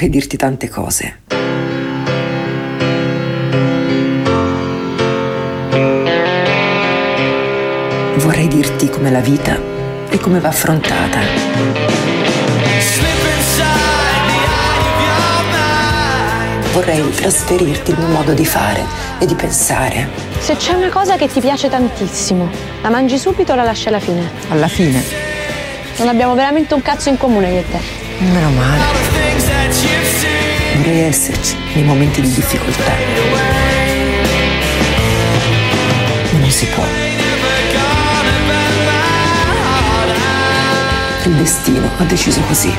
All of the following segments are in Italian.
vorrei dirti tante cose. Vorrei dirti come la vita e come va affrontata. Vorrei trasferirti il mio modo di fare e di pensare. Se c'è una cosa che ti piace tantissimo, la mangi subito o la lasci alla fine? Alla fine, Non abbiamo veramente un cazzo in comune io e te. meno male. Vorrei esserci nei momenti di difficoltà. Non si può. Il destino ha deciso così.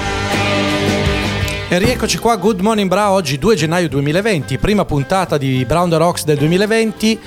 E rieccoci qua, Good Morning Bra, oggi 2 gennaio 2020, prima puntata di Brown the Rocks del 2020.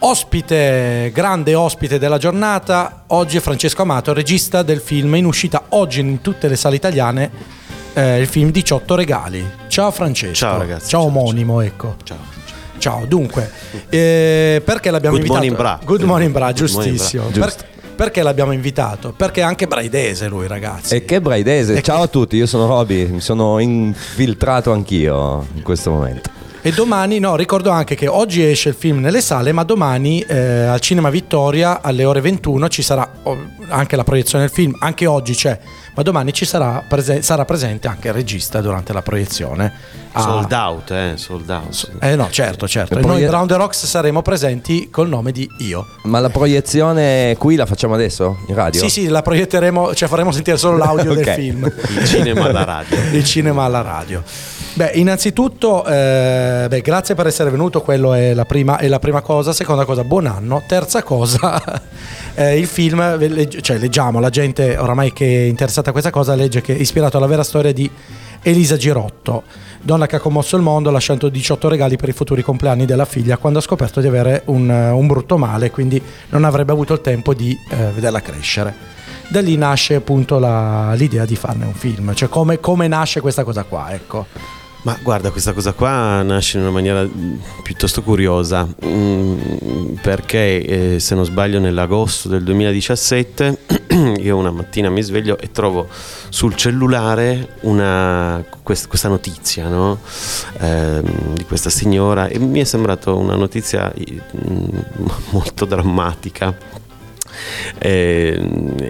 Ospite, grande ospite della giornata, oggi è Francesco Amato, regista del film in uscita oggi in tutte le sale italiane, eh, il film 18 regali. Ciao Francesco. Ciao, ragazzi. Ciao Ciao, omonimo, ecco. Ciao. Ciao, dunque, eh, perché l'abbiamo Good invitato? morning, Bra. Good morning, Bra, Good morning, giustissimo. Bra. Per- perché l'abbiamo invitato? Perché è anche braidese lui, ragazzi. E che braidese, E ciao che- a tutti, io sono Roby, mi sono infiltrato anch'io in questo momento. E domani, no, ricordo anche che oggi esce il film nelle sale, ma domani eh, al Cinema Vittoria alle ore 21 ci sarà oh, anche la proiezione del film, anche oggi c'è, ma domani ci sarà, prese- sarà presente anche il regista durante la proiezione. Ah, Sold out, eh, sold out. Eh no, certo, certo. Le E noi proie- Brown the Rocks saremo presenti col nome di Io. Ma la proiezione qui la facciamo adesso in radio? Sì, sì, la proietteremo, cioè faremo sentire solo l'audio del Ok. film. Il cinema alla radio. il cinema alla radio. Beh, innanzitutto, eh, beh, grazie per essere venuto, quello è la, prima, è la prima cosa. Seconda cosa, buon anno. Terza cosa, eh, il film, cioè leggiamo, la gente oramai che è interessata a questa cosa legge che è ispirato alla vera storia di Elisa Girotto, donna che ha commosso il mondo lasciando 18 regali per i futuri compleanni della figlia quando ha scoperto di avere un, un brutto male, quindi non avrebbe avuto il tempo di eh, vederla crescere. Da lì nasce appunto la- l'idea di farne un film, cioè come, come nasce questa cosa qua, ecco. Ma guarda, questa cosa qua nasce in una maniera mm, piuttosto curiosa, mm, perché eh, se non sbaglio nell'agosto del 2017 io una mattina mi sveglio e trovo sul cellulare una, quest- questa notizia no? Ehm, di questa signora e mi è sembrata una notizia mm, molto drammatica. E,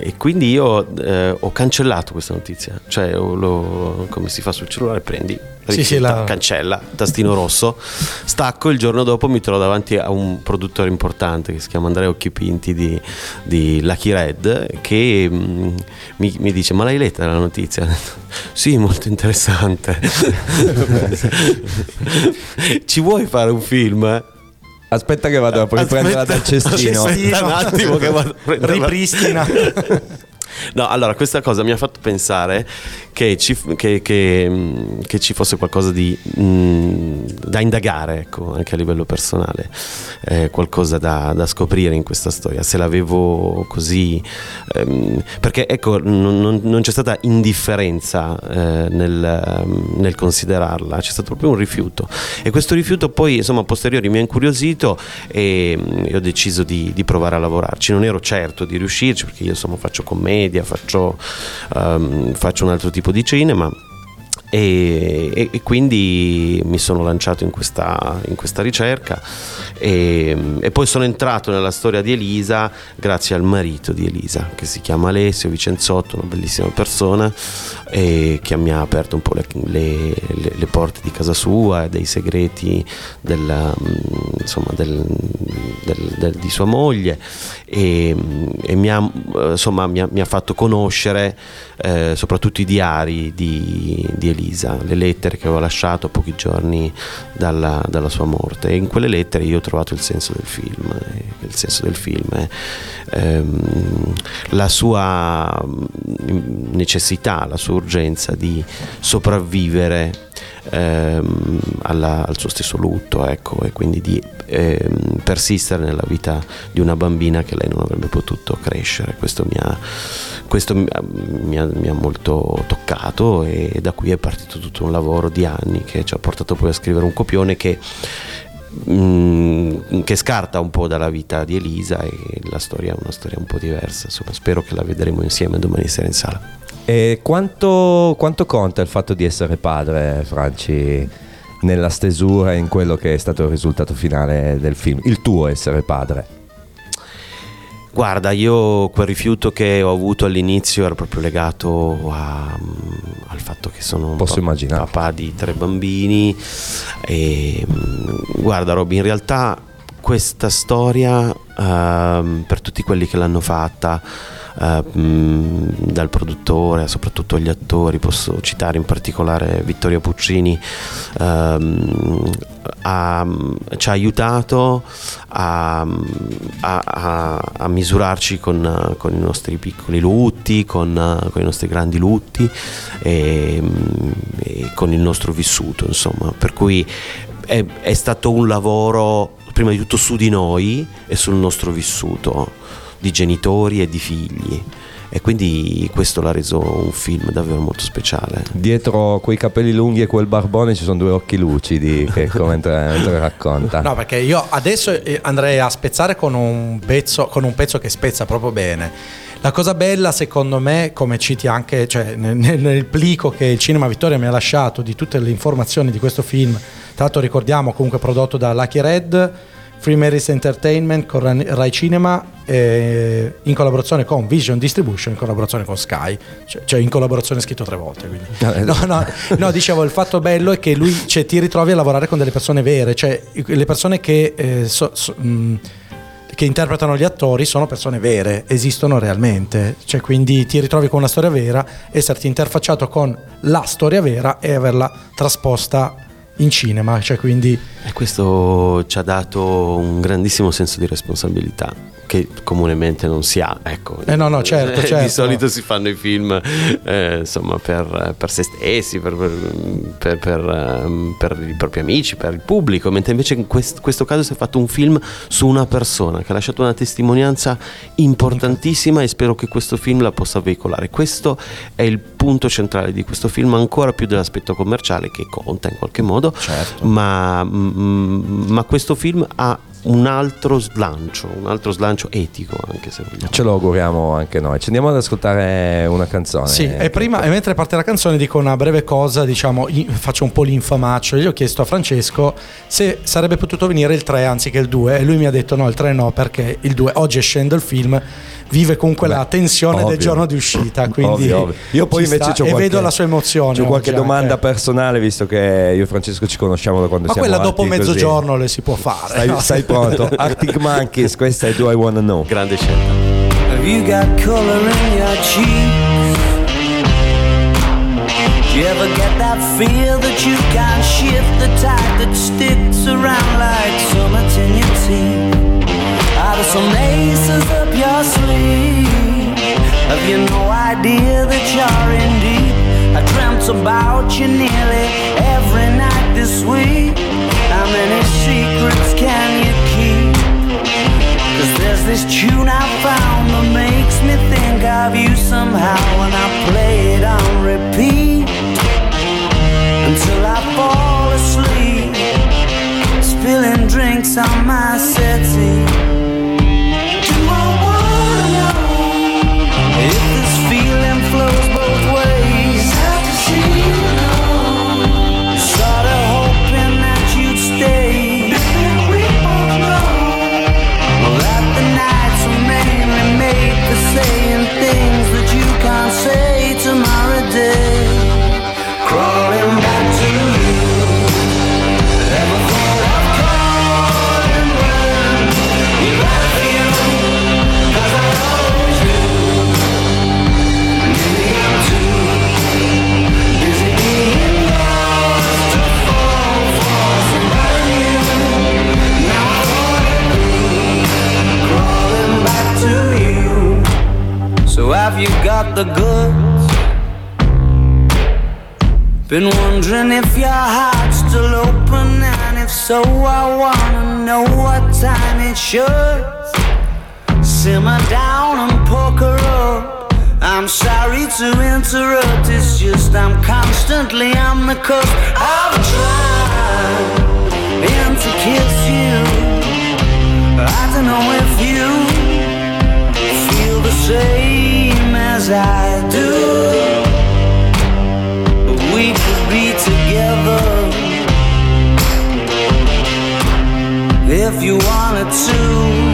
e quindi io eh, ho cancellato questa notizia, cioè lo- come si fa sul cellulare, prendi, Sì, sì, la- cancella, tastino rosso, stacco, il giorno dopo mi trovo davanti a un produttore importante che si chiama Andrea Occhipinti di, di Lucky Red che mm, mi, mi dice ma l'hai letta la notizia? sì, molto interessante. Ci vuoi fare un film? Aspetta che vado a riprenderla dal cestino. Aspetta un attimo che vado a prenderla. Ripristina. No, allora questa cosa mi ha fatto pensare che ci, che- che, mh, che ci fosse qualcosa di, mh, da indagare, ecco, anche a livello personale, eh, qualcosa da, da scoprire in questa storia. Se l'avevo così, ehm, perché ecco, non, non- non c'è stata indifferenza eh, nel, ehm, nel considerarla, c'è stato proprio un rifiuto. E questo rifiuto poi, insomma, a posteriori mi ha incuriosito e, e ho deciso di, di provare a lavorarci. Non ero certo di riuscirci perché io insomma faccio commedia, faccio, ehm, faccio un altro tipo di cinema. E, e- e quindi mi sono lanciato in questa, in questa ricerca. E, e poi sono entrato nella storia di Elisa grazie al marito di Elisa che si chiama Alessio Vicenzotto, una bellissima persona che mi ha aperto un po' le, le- le- le porte di casa sua e dei segreti della, mm, insomma, del- del- del- di sua moglie. E, mi, ha, insomma, mi, ha, mi ha fatto conoscere eh, soprattutto i diari di, di Elisa, le lettere che aveva lasciato pochi giorni dalla, dalla sua morte. E in quelle lettere io ho trovato il senso del film, e il senso del film è ehm, la sua mm, necessità, la sua urgenza di sopravvivere ehm, alla- al suo stesso lutto ecco, e quindi di ehm, persistere nella vita di una bambina che lei non avrebbe potuto crescere. Questo mi ha, questo mi ha- mi ha- mi ha molto toccato e da qui è partito tutto un lavoro di anni che ci ha portato poi a scrivere un copione che mm, che scarta un po' dalla vita di Elisa e la storia è una storia un po' diversa insomma spero che la vedremo insieme domani sera in sala E quanto, quanto conta il fatto di essere padre, Franci, nella stesura e in quello che è stato il risultato finale del film? Il tuo essere padre? Guarda, io quel rifiuto che ho avuto all'inizio era proprio legato a, al fatto che sono un Posso pa- papà di tre bambini e guarda Roby, in realtà questa storia ehm, per tutti quelli che l'hanno fatta eh, dal produttore soprattutto gli attori posso citare in particolare Vittorio Puccini ehm, ha- ci ha aiutato a, a- a- a misurarci con, con i nostri piccoli lutti, con, con i nostri grandi lutti e, e con il nostro vissuto, insomma. Per cui è, è stato un lavoro prima di tutto su di noi e sul nostro vissuto di genitori e di figli. E quindi questo l'ha reso un film davvero molto speciale. Dietro quei capelli lunghi e quel barbone ci sono due occhi lucidi che come mentre, mentre racconta. No, perché io adesso eh, andrei a spezzare con un pezzo, con un pezzo che spezza proprio bene. La cosa bella, secondo me, come citi anche cioè, nel, nel- nel plico che il Cinema Vittoria mi ha lasciato di tutte le informazioni di questo film, tra l'altro ricordiamo comunque prodotto da Lucky Red, Free Maris Entertainment con Rai Rai Cinema, eh, in collaborazione con Vision Distribution, in collaborazione con Sky, cioè, cioè in collaborazione scritto tre volte. Quindi. No, no, no, dicevo, il fatto bello è che lui cioè, ti ritrovi a lavorare con delle persone vere, cioè le persone che, eh, so- so- mh, che interpretano gli attori sono persone vere, esistono realmente, cioè quindi ti ritrovi con una storia vera, esserti interfacciato con la storia vera e averla trasposta in cinema, cioè quindi E questo ci ha dato un grandissimo senso di responsabilità che comunemente non si ha. Ecco. Eh, no, no, certo, Di certo. solito si fanno i film eh, insomma, per, per se stessi, per, per- per, ehm, per i propri amici, per il pubblico, mentre invece in quest- questo caso si è fatto un film su una persona che ha lasciato una testimonianza importantissima e spero che questo film la possa veicolare. Questo è il punto centrale di questo film, ancora più dell'aspetto commerciale che conta in qualche modo, Certo. ma, mm, ma questo film ha un altro slancio, un altro slancio etico anche se vogliamo. Ce lo auguriamo anche noi. Ci andiamo ad ascoltare una canzone. Sì, e prima, e mentre parte la canzone, dico una breve cosa, diciamo, faccio un po' l'infamaccio. Io ho chiesto a Francesco se sarebbe potuto venire il 3 anziché il 2 e lui mi ha detto no, il 3 no, perché il 2 oggi essendo il film vive comunque Beh, la tensione ovvio. del giorno di uscita. Quindi Ovvio, ovvio. Io poi invece sta, e qualche- vedo la sua emozione. C'ho qualche oggi domanda anche. personale, visto che io e Francesco ci conosciamo da quando Ma siamo quella dopo alti così. mezzogiorno le si può fare. Stai, no? stai pronto? Arctic Monkeys, questa è Do I Wanna Know. Grande scelta. Have you got color in your cheeks? Do you ever get that feel that you can't shift the tide that sticks around like summits in your teeth? There some aces up your sleeve? Have you no idea that you're in deep? I dreamt about you nearly every night this week. How many secrets can you keep? Cause there's this tune I found that makes me think of you somehow when I play it on repeat until I fall asleep, spilling drinks on my settee. Do you got the goods? Been wondering if your heart's still open, and if so, I wanna know what time it should. Simmer down and poker up. I'm sorry to interrupt, it's just I'm constantly on the cusp. I've tried and to kiss you. I don't know if you feel the same I do. We could be together if you wanted to.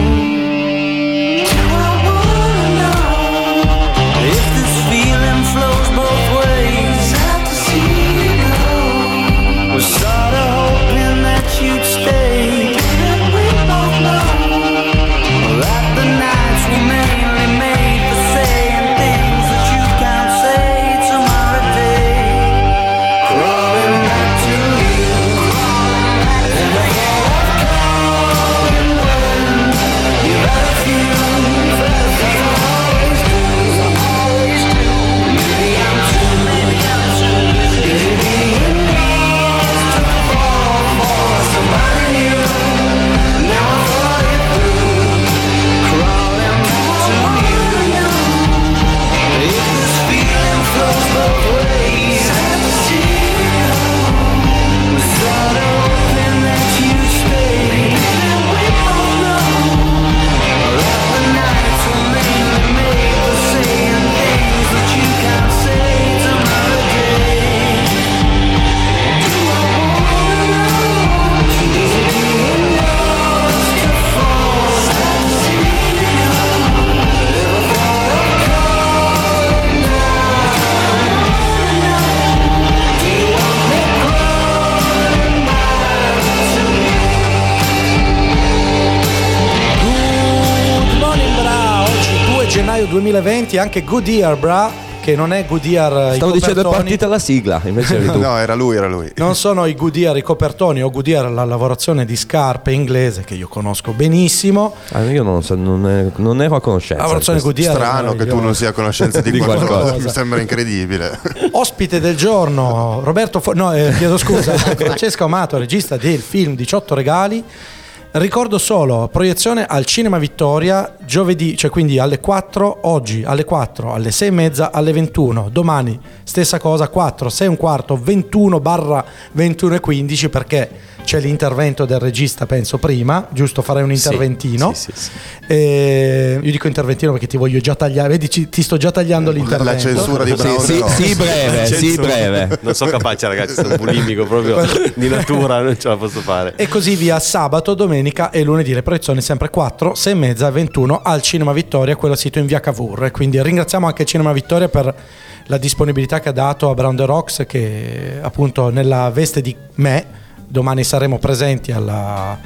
Anche Good Year, bra, che non è Good Year i Stavo dicendo è partita la sigla, invece eri tu. No, era lui, era lui. Non sono i Goodyear i copertoni o Goodyear la lavorazione di scarpe inglese che io conosco benissimo. Ah, io non, so, non, è- non ero a conoscenza. La lavorazione. Goodyear è Strano che tu non sia a conoscenza di, Di qualcosa. qualcosa. Mi sembra incredibile. Ospite del giorno, Roberto Fo- no, eh, chiedo scusa, Francesca Amato, regista del film 18 regali. Ricordo solo proiezione al Cinema Vittoria giovedì, cioè quindi alle 4, oggi alle 4, alle 6 e mezza, alle 21. Domani stessa cosa, 4, 6 e un quarto, 21 barra 21 e 15 perché c'è l'intervento del regista, penso prima, giusto? Farei un interventino. sì, sì, sì. Eh, io dico interventino perché ti voglio già tagliare, vedi, ci- ti sto già tagliando l'intervento. La censura di Brown sì, no. sì, breve, sì, breve. Non sono capace, ragazzi, sono bulimico proprio di natura, non ce la posso fare. E così via sabato, domenica e lunedì. Le proiezioni sempre 4, 6 e mezza e 21 al Cinema Vittoria, quello sito in via Cavour. Quindi ringraziamo anche Cinema Vittoria per la disponibilità che ha dato a Brown the Rocks che appunto nella veste di me domani saremo presenti alla,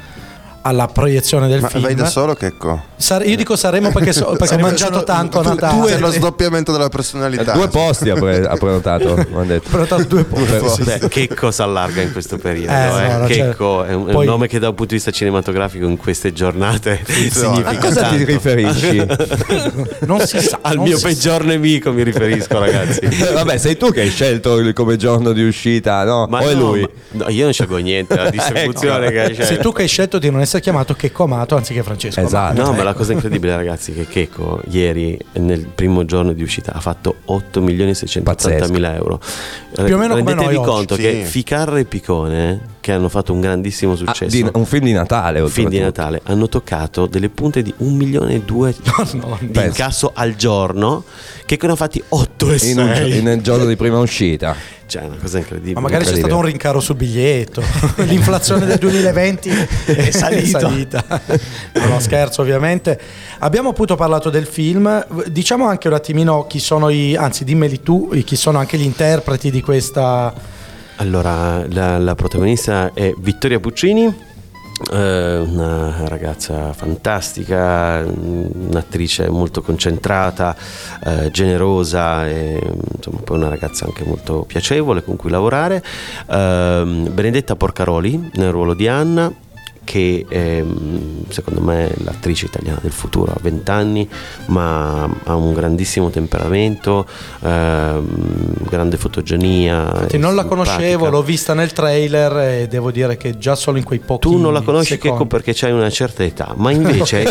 alla proiezione del Ma film. vai da solo, Checco? Sare- io dico saremo perché, so- perché ho mangiato tanto a Natale. Tu sei lo sdoppiamento della personalità. Due posti ha, pre- ha prenotato, mi hanno detto. Ho prenotato due posti. Beh, Checco si allarga in questo periodo. Eh, eh. no, Checco cioè, è un, è poi- nome che da un punto di vista cinematografico in queste giornate significa A cosa ti tanto. riferisci? Non si sa. Al mio peggior nemico mi riferisco, ragazzi. Eh, Vabbè, sei tu che hai scelto il- come giorno di uscita, no? Ma o è no, lui? ma- no, io non scelgo niente, è la distribuzione che hai sa. scelto. Sei tu che hai scelto di non essere chiamato Checco Amato anziché Francesco Esatto. Amato. No, ma la cosa incredibile, ragazzi, è che Checco ieri, nel primo giorno di uscita, ha fatto 8 milioni e 680 mila euro. Più o meno come Rendetevi noi oggi. conto Sì. che Ficarra e Picone, che hanno fatto un grandissimo Ah, successo, di- un film di Natale, un film di. Natale, hanno toccato delle punte di 1 milione e 2 di incasso al giorno, che ne hanno fatti 8 e 6. In un nel giorno di prima uscita. Cioè, è una cosa incredibile. Ma magari c'è Incredibile. stato un rincaro sul biglietto. L'inflazione del 2020 è salita. No, no, scherzo, ovviamente. Abbiamo appunto parlato del film. Diciamo anche un attimino chi sono i. Anzi, dimmeli tu, chi sono anche gli interpreti di questa. Allora, la, la protagonista è Vittoria Puccini, eh, una ragazza fantastica, un'attrice molto concentrata, eh, generosa e insomma poi una ragazza anche molto piacevole con cui lavorare. Ehm, Benedetta Porcaroli nel ruolo di Anna che ehm, secondo me è l'attrice italiana del futuro, ha 20 anni, ma ha un grandissimo temperamento, ehm, grande fotogenia. Infatti non la simpatica. conoscevo, l'ho vista nel trailer e devo dire che già solo in quei pochi Tu non la conosci. Checco perché c'hai una certa età, ma invece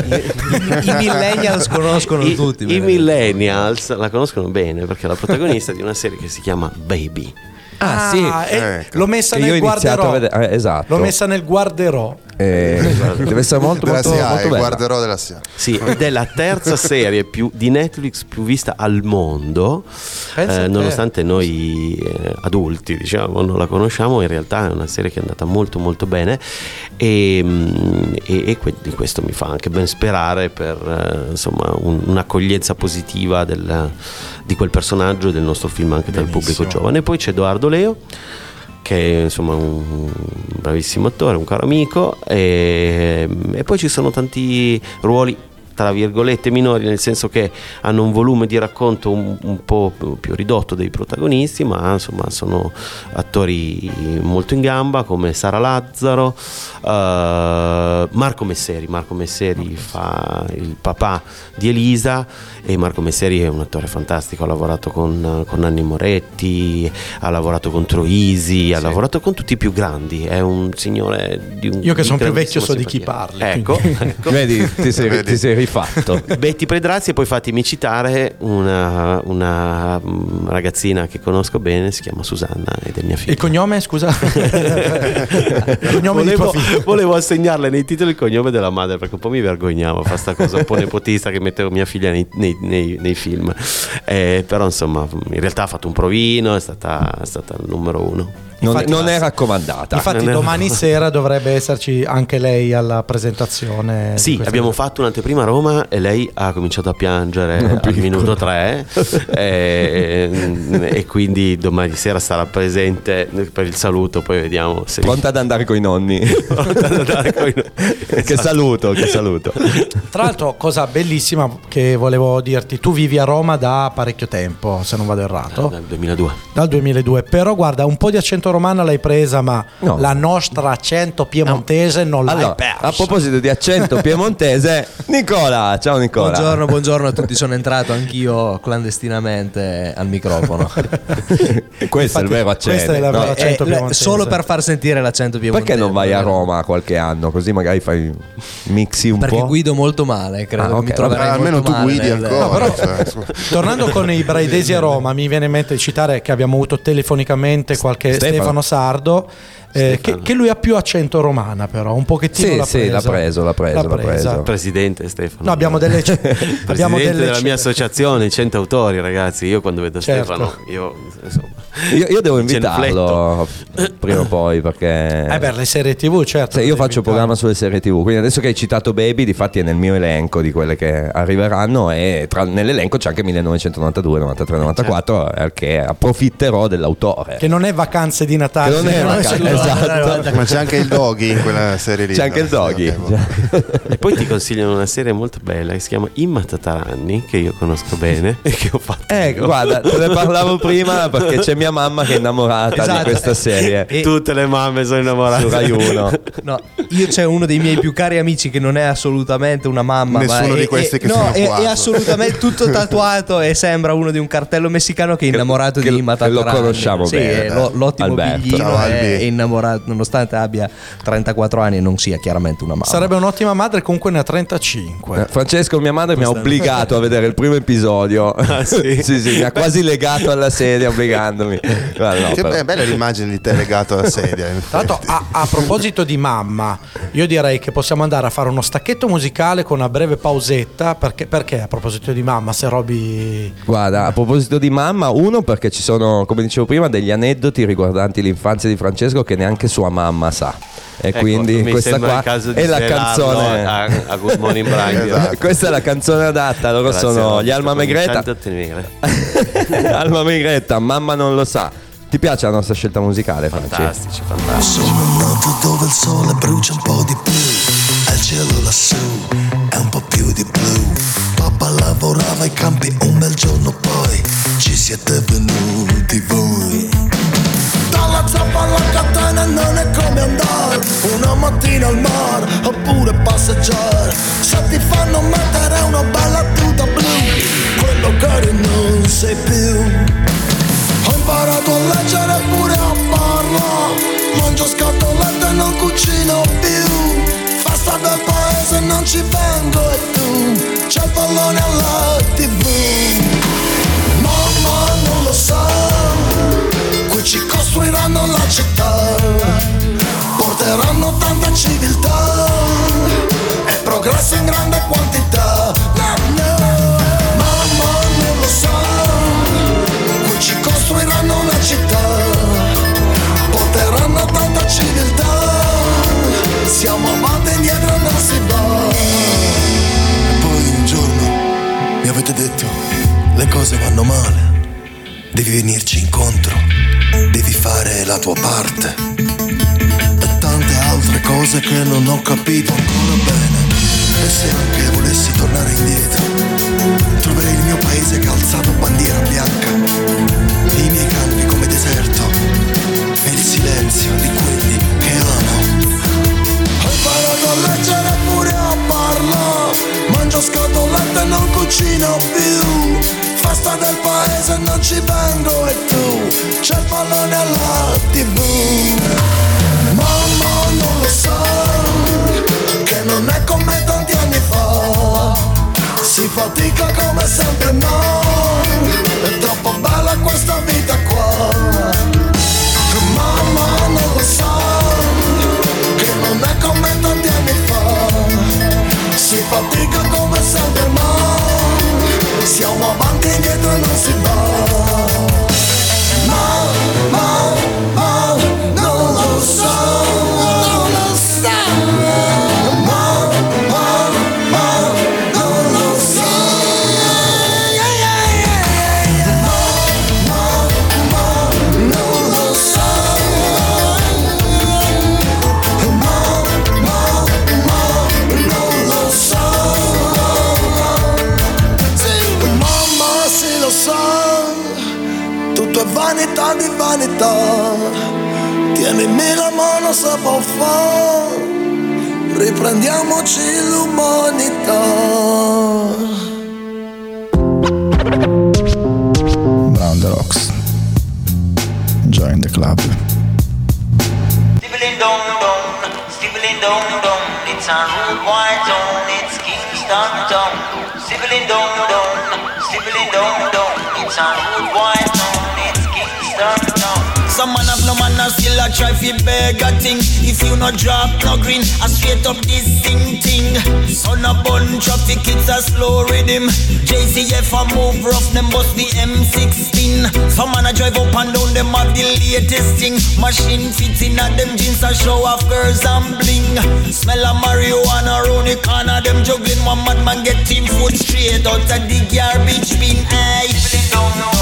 I millennials conoscono i, tutti. i millennials la conoscono bene perché è la protagonista di una serie che si chiama Baby. Ah, sì. e Ecco. l'ho messa Che nel guarderò. vedere. eh, esatto. L'ho messa nel guarderò. Eh, deve essere molto, della molto, SIAE, molto bella. guarderò della SIA. Sì, ed è la terza serie più- di Netflix più vista al mondo, eh, te. nonostante noi eh, adulti diciamo non la conosciamo, in realtà è una serie che è andata molto molto bene e, mm, e- e questo mi fa anche ben sperare per eh, insomma, un- un'accoglienza positiva del- di quel personaggio e del nostro film anche dal pubblico giovane. Poi c'è Edoardo Leo che è insomma un bravissimo attore, un caro amico e, e poi ci sono tanti ruoli tra virgolette minori nel senso che hanno un volume di racconto un, un po' più ridotto dei protagonisti ma insomma sono attori molto in gamba come Sara Lazzaro eh, Marco Messeri. Marco Messeri fa il papà di Elisa e Marco Messeri è un attore fantastico ha lavorato con, con Nanni Moretti ha lavorato con Troisi ha lavorato con tutti i più grandi. È un signore di un Io che sono più vecchio so di chi parli, ecco, ecco. Vedi, ti sei, ti sei rifatto. Betty Predrazzi e poi fatemi citare una, una, mm, ragazzina che conosco bene, si chiama Susanna ed è mia figlia. Il cognome, scusa? il cognome volevo, volevo assegnarle nei titoli il cognome della madre perché un po' mi vergognavo a fare sta cosa un po' nepotista che mettevo mia figlia nei, nei- nei- nei film Eh, però insomma in realtà ha fatto un provino è stata, è stata il numero uno Non, Infatti- non è raccomandata. Infatti non è- domani sera dovrebbe esserci anche lei alla presentazione. Sì, abbiamo fatto un'anteprima a Roma e lei ha cominciato a piangere al piccola. minuto 3 e, e quindi domani sera sarà presente per il saluto, poi vediamo se Pronta ad andare con i nonni. Coi che Esatto. saluto, che saluto. Tra l'altro, cosa bellissima che volevo dirti, tu vivi a Roma da parecchio tempo, se non vado errato, Dal 2002. dal 2002, però guarda, un po' di accento romano l'hai presa, ma No. la nostra accento piemontese non l'hai Allora, persa. a proposito di accento piemontese, Nicola, ciao Nicola. Buongiorno, buongiorno a tutti. Sono entrato anch'io clandestinamente al microfono. Questo è il vero accento. questo è no? Eh, Accento piemontese. solo per far sentire l'accento piemontese. Perché non vai a Roma qualche anno? Così magari fai mixi un Perché po'. guido molto male, credo Ah, che ok, mi troverai Vabbè, almeno molto tu guidi nel- ancora. No, però- cioè, Tornando con i braidesi a Roma, mi viene in mente di citare che abbiamo avuto telefonicamente qualche Stefano. Stefano, Sardo. eh, che, che lui ha più accento romana, però un pochettino Sì, l'ha sì, presa. l'ha preso, l'ha preso, l'ha preso. Presidente Stefano. No, abbiamo delle Presidente abbiamo delle della mia associazione, 100 autori, ragazzi. Io quando vedo Certo. Stefano, io insomma. Io, io devo invitarlo prima o poi perché... Eh beh, le serie TV, certo. Cioè, io faccio invitare. programma sulle serie TV, quindi adesso che hai citato Baby, difatti è nel mio elenco di quelle che arriveranno e tra- nell'elenco c'è anche 1992, 93, 94, eh, che approfitterò dell'autore. Che non è vacanze di Natale. Che non è se vacanze, solo- esatto. Ma c'è anche il doggy in quella serie lì. C'è anche il doggy. E poi ti consigliano una serie molto bella che si chiama Imma Tataranni, che io conosco bene e che ho fatto. Eh, io. guarda, te ne parlavo prima perché c'è mia mamma che è innamorata di Esatto. questa serie. E- Tutte le mamme sono innamorate. Su Rai 1. No, io c'è uno dei miei più cari amici che non è assolutamente una mamma. Nessuno ma è, di questi è- che no, sono è, qua. è assolutamente tutto tatuato e sembra uno di un cartello messicano che è innamorato che- di Imma lo conosciamo sì, bene. lo- l'ottimo Alberto. biglino Ciao, è, innamorato, nonostante abbia 34 anni e non sia chiaramente una mamma. Sarebbe un'ottima madre, comunque ne ha 35. Eh, Francesco, mia madre mi ha obbligato a vedere il primo episodio. Ah, sì? sì, sì, mi ha quasi legato alla sedia obbligandomi. Guarda, no, Che però- be- bella l'immagine di te legato alla sedia. effetti. a, a proposito di mamma, io direi che possiamo andare a fare uno stacchetto musicale con una breve pausetta. Perché, perché a proposito di mamma, se Roby. Guarda, a proposito di mamma, uno perché ci sono, come dicevo prima, degli aneddoti riguardanti l'infanzia di Francesco che neanche sua mamma sa. E Ecco, quindi mi questa qua il caso di è la canzone. a, a Good Morning Brian. Esatto. Questa è la canzone adatta, loro Grazie, sono gli Alma Megretta. Alma Megretta, mamma non lo sa. Ti piace la nostra scelta musicale, Franci? Fantastici, fantastici. Sono nato dove il sole brucia un po' di più Al cielo lassù è un po' più di blu Papà lavorava ai campi un bel giorno poi Ci siete venuti voi Dalla zappa alla catena non è come andare. Una mattina al mare oppure passeggiare. Se ti fanno mettere una bella tuta blu Quello che non sei più. Ho imparato a leggere pure a parlare Mangio scatolette e non cucino più. Festa del paese non ci vengo e tu C'è il pallone alla tv Mamma non lo ci costruiranno la città, porteranno tanta civiltà e progresso in grande quantità. Mamma non lo sa, qui ci costruiranno la città, porteranno tanta civiltà. Siamo amate e indietro non si va. E poi un giorno mi avete detto le cose vanno male, devi venirci incontro fare la tua parte. E tante altre cose che non ho capito ancora bene. E se anche volessi tornare indietro, troverei il mio paese che ha alzato bandiera bianca, i miei campi come deserto e il silenzio di quelli che amo. Ho imparato a leggere pure a parlare Mangio scatolette e non cucino più Festa del paese non ci vengo e tu C'è il pallone alla tv rhythm JCF a move rough, them bust the M16 Some man a drive up and down, them have the latest thing. Machine fits in at them jeans a show off girls and bling. Smell of marijuana round the corner, them juggling One madman get team foot straight out of the garbage bin. Aye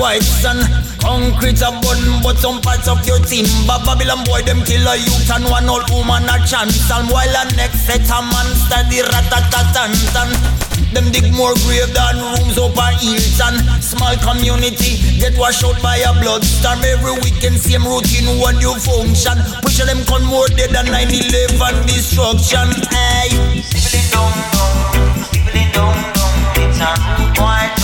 cold on the white sun Concrete a bun, but some parts of your timber Babylon boy, them kill a youth and one old woman a chance. And while a next set a man study rat-a-tat-tan-tan Them dig more grave than rooms up a Hilton. Small community get washed out by a blood storm. Every weekend same routine when you function. Push them con more dead than 9-11 destruction. Hey, down, down, down, down It's a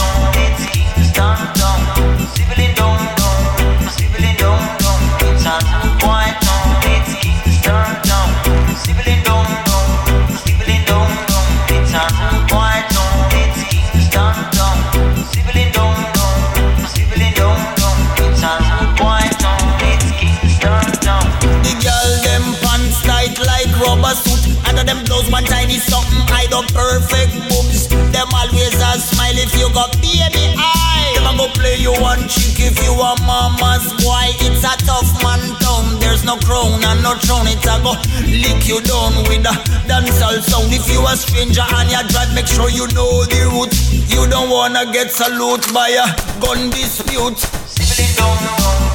a mama's boy It's a tough man town There's no crown and no throne It's a go lick you down with a dancehall sound. If you a stranger and you drive make sure you know the route You don't wanna get salute by a gun dispute. Stibbling down, stibbling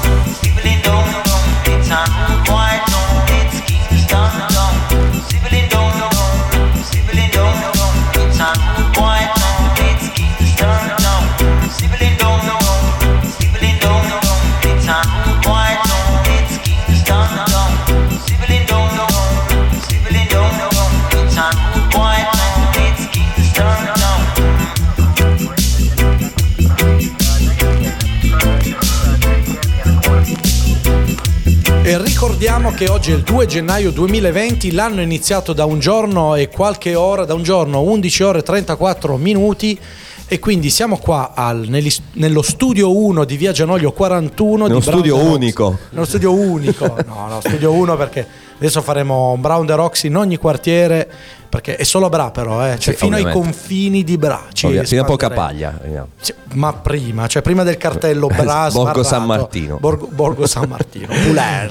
ricordiamo che oggi è il 2 gennaio 2020, l'anno è iniziato da un giorno e qualche ora, da un giorno 11 ore e 34 minuti E quindi siamo qua al- negli- nello studio 1 di Via Gianoglio 41 Nello di Brown studio Rocks. unico. Nello studio unico. No, no, studio 1 perché adesso faremo un Brown the Rocks in ogni quartiere perché è solo Bra però, eh. cioè Sì, fino ai ovviamente. confini di Bra. Ovvia- fino a. Pocapaglia. vediamo. Sì, ma prima, cioè prima del cartello Bra Borgo. San Martino. Borgo, Borgo San Martino.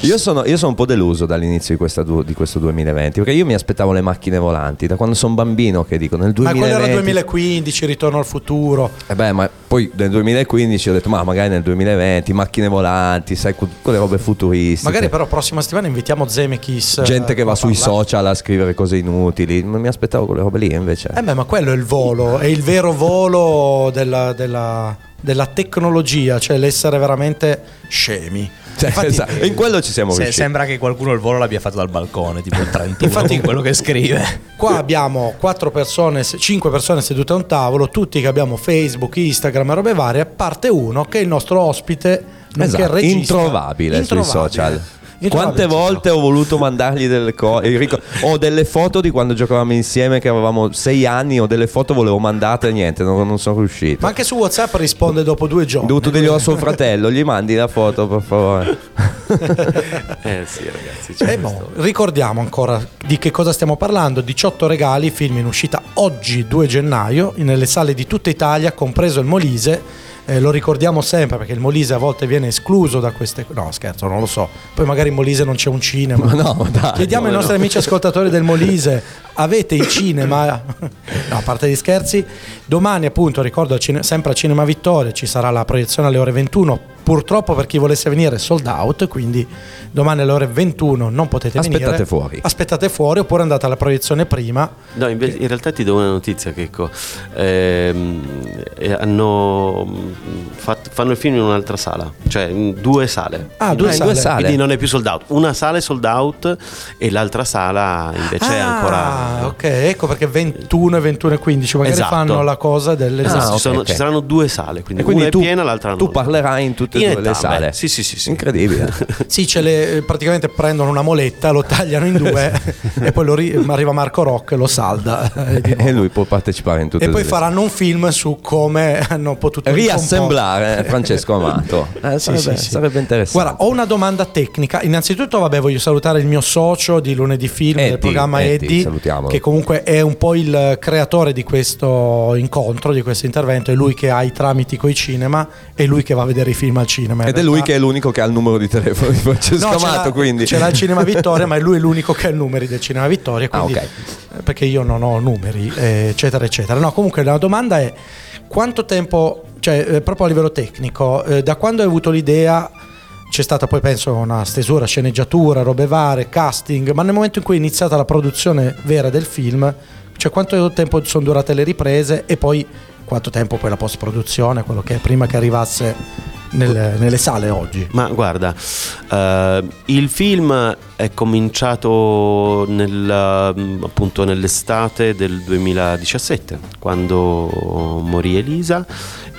Io sono, io sono un po' deluso dall'inizio di, questa du- di questo 2020 perché io mi aspettavo le macchine volanti da quando sono bambino che dico nel Ma quello 2020 era 2015, ritorno al futuro. Eh beh, ma poi nel 2015 ho detto ma magari nel 2020 macchine volanti sai quelle robe futuristiche Magari però prossima settimana invitiamo Zemeckis. gente eh, che va sui parlare. social a scrivere cose inutili ma mi aspettavo quelle robe lì invece Eh beh, ma quello è il volo, è il vero volo della, della- della tecnologia, cioè l'essere veramente scemi. Cioè, Infatti- esatto, in quello ci siamo Se- riusciti sembra che qualcuno il volo l'abbia fatto dal balcone, tipo il 31, Infatti- quello che scrive. Qua abbiamo quattro persone, cinque persone sedute a un tavolo, tutti che abbiamo Facebook, Instagram e robe varie, parte uno che è il nostro ospite, nonché Esatto, regista. introvabile, sui Introvabile. social Introvabile quante volte ho voluto mandargli delle cose ho delle foto di quando giocavamo insieme che avevamo sei anni ho delle foto volevo mandarle e niente non, non sono riuscito Ma anche su WhatsApp risponde dopo due ho giorni. dovuto dirglielo a suo fratello gli mandi la foto per favore Eh sì, ragazzi. c'è Eh, boh, ricordiamo ancora di che cosa stiamo parlando. 18 regali, film in uscita oggi 2 gennaio nelle sale di tutta Italia, compreso il Molise. Eh, lo ricordiamo sempre perché il Molise a volte viene escluso da queste... No scherzo, non lo so. Poi magari in Molise non c'è un cinema. ma no dai Chiediamo ai no, nostri no. amici ascoltatori del Molise, avete i cinema? No, a parte gli scherzi, domani appunto, ricordo, sempre a Cinema Vittoria ci sarà la proiezione alle ore 21. Purtroppo per chi volesse venire è sold out, quindi domani alle ore 21 non potete venire. Aspettate fuori. Aspettate fuori oppure andate alla proiezione prima. No, invece- in realtà ti do una notizia, Checco. Ehm, eh, hanno fanno il film in un'altra sala, cioè in due sale. Ah, due Ah, in sale. due sale. Quindi non è più sold out. Una sala è sold out e l'altra sala invece è Ah, ancora. ok, ecco perché 21 e 21 e 15 magari Esatto. fanno la cosa delle Esatto, Ah, ci, sono- ok. ci saranno due sale, quindi, E quindi una tu, è piena, l'altra no. tu parlerai in tutte e due le sale Sì, sì, sì, sì. incredibile Sì, ce le, praticamente prendono una moletta, lo tagliano in due e poi lo ri- arriva Marco Rock e lo salda. eh, e lui può partecipare in tutte E e poi le faranno un film su come hanno potuto riassemblare Francesco Amato Eh, Sì, sarebbe, sì, sì. sarebbe interessante Guarda, ho una domanda tecnica. Innanzitutto, vabbè, voglio salutare il mio socio di lunedì film del Eddie, programma Eddie, Eddie, che comunque è un po' il creatore di questo incontro, di questo intervento. È lui che ha i tramiti coi cinema, è lui che va a vedere i film al cinema. in ed è lui che è l'unico che ha il numero di telefono di Francesco No, Amato quindi ce l'ha il Cinema Vittoria, ma è lui l'unico che ha i numeri del Cinema Vittoria. Ah, Quindi, ok. eh, Perché io non ho numeri, eh, eccetera, eccetera. No, comunque la domanda è: quanto tempo, cioè eh, proprio a livello tecnico, eh, da quando hai avuto l'idea? C'è stata poi penso una stesura, sceneggiatura, robe varie, casting, ma nel momento in cui è iniziata la produzione vera del film, cioè quanto tempo sono durate le riprese e poi quanto tempo poi la post produzione, quello che è prima che arrivasse nelle, nelle sale oggi? Ma guarda, eh, il film è cominciato nel, mm, appunto nell'estate del 2017, quando morì Elisa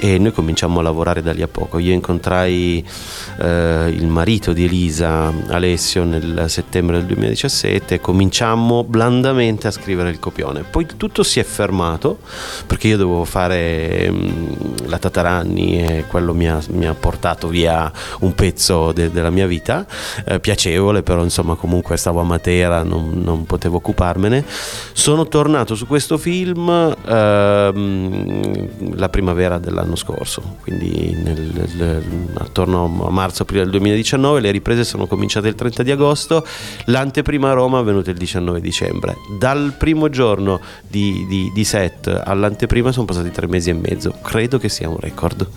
e noi cominciamo a lavorare da lì a poco. Io incontrai eh, il marito di Elisa, Alessio, nel settembre del 2017 e cominciammo blandamente a scrivere il copione. Poi tutto si è fermato perché io dovevo fare mm, la Tataranni e quello mi ha, mi ha portato via un pezzo de- della mia vita, eh, piacevole, però insomma comunque stavo a Matera, non, non potevo occuparmene. Sono tornato su questo film ehm, la primavera dell'anno scorso, quindi nel- nel- attorno a marzo-aprile del 2019, le riprese sono cominciate il 30 di agosto, l'anteprima a Roma è avvenuta il 19 dicembre. Dal primo giorno di, di- di set all'anteprima sono passati tre mesi e mezzo, credo che sia un record.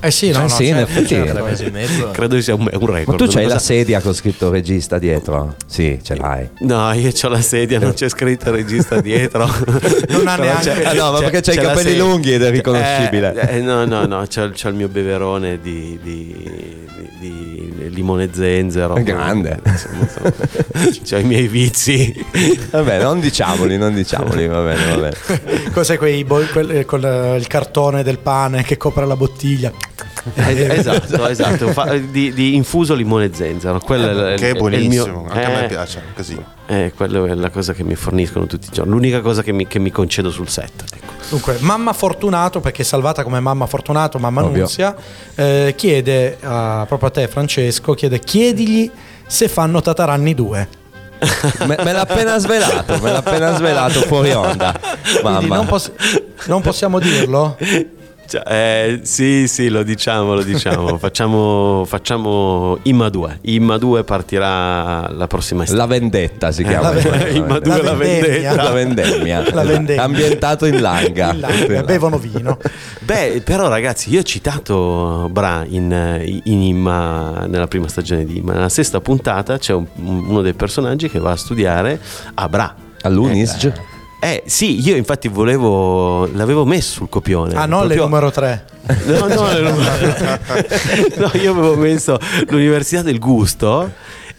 Eh sì, no, Eh no, sì, in certo. Tre mesi e mezzo. Credo che sia un, un record. ma tu c'hai la sedia con scritto regista dietro sì ce l'hai No, io ho la sedia, non c'è scritto regista dietro. Non ha neanche- Ah, no, ma perché c'hai i capelli lunghi ed è riconoscibile. Eh, eh, no, no, no, c'ho, c'ho il mio beverone di, di, di- di limone zenzero. È grande. Insomma, c'ho i miei vizi. vabbè non diciamoli non diciamoli va bene va bene Cos'è quei bo- quel- eh, con eh, il cartone del pane che copre la bottiglia? Eh, esatto, esatto. Fa- di, di infuso limone zenzero. Quello è, Che è il buonissimo, mio- anche a me eh, piace così. Eh, quello è la cosa che mi forniscono tutti i giorni. L'unica cosa che mi, che mi concedo sul set. Ecco. Dunque, mamma Fortunato, perché è salvata come mamma Fortunato, mamma Ovvio. Nunzia, eh, chiede a- proprio a te, Francesco, chiede chiedigli se fanno Tataranni 2. Me, me l'ha appena svelato, me l'ha appena svelato fuori onda. Quindi Mamma. non, poss- non possiamo dirlo? Cioè, eh, sì, sì, lo diciamo, lo diciamo. facciamo, facciamo Imma 2. Imma 2 partirà la prossima estate. La vendetta si chiama. La ve- Imma 2 la, vendetta. La vendemmia. La vendemmia. Ambientato in Langa. In Langa, bevono vino. Beh, però ragazzi, io ho citato Bra in, in Imma nella prima stagione di Imma. Nella sesta puntata c'è un- uno dei personaggi che va a studiare a Bra. All'Unisg. Eh sì, io infatti volevo l'avevo messo sul copione. Ah, non le Proprio- numero 3. No, no, no, no, io avevo messo l'Università del Gusto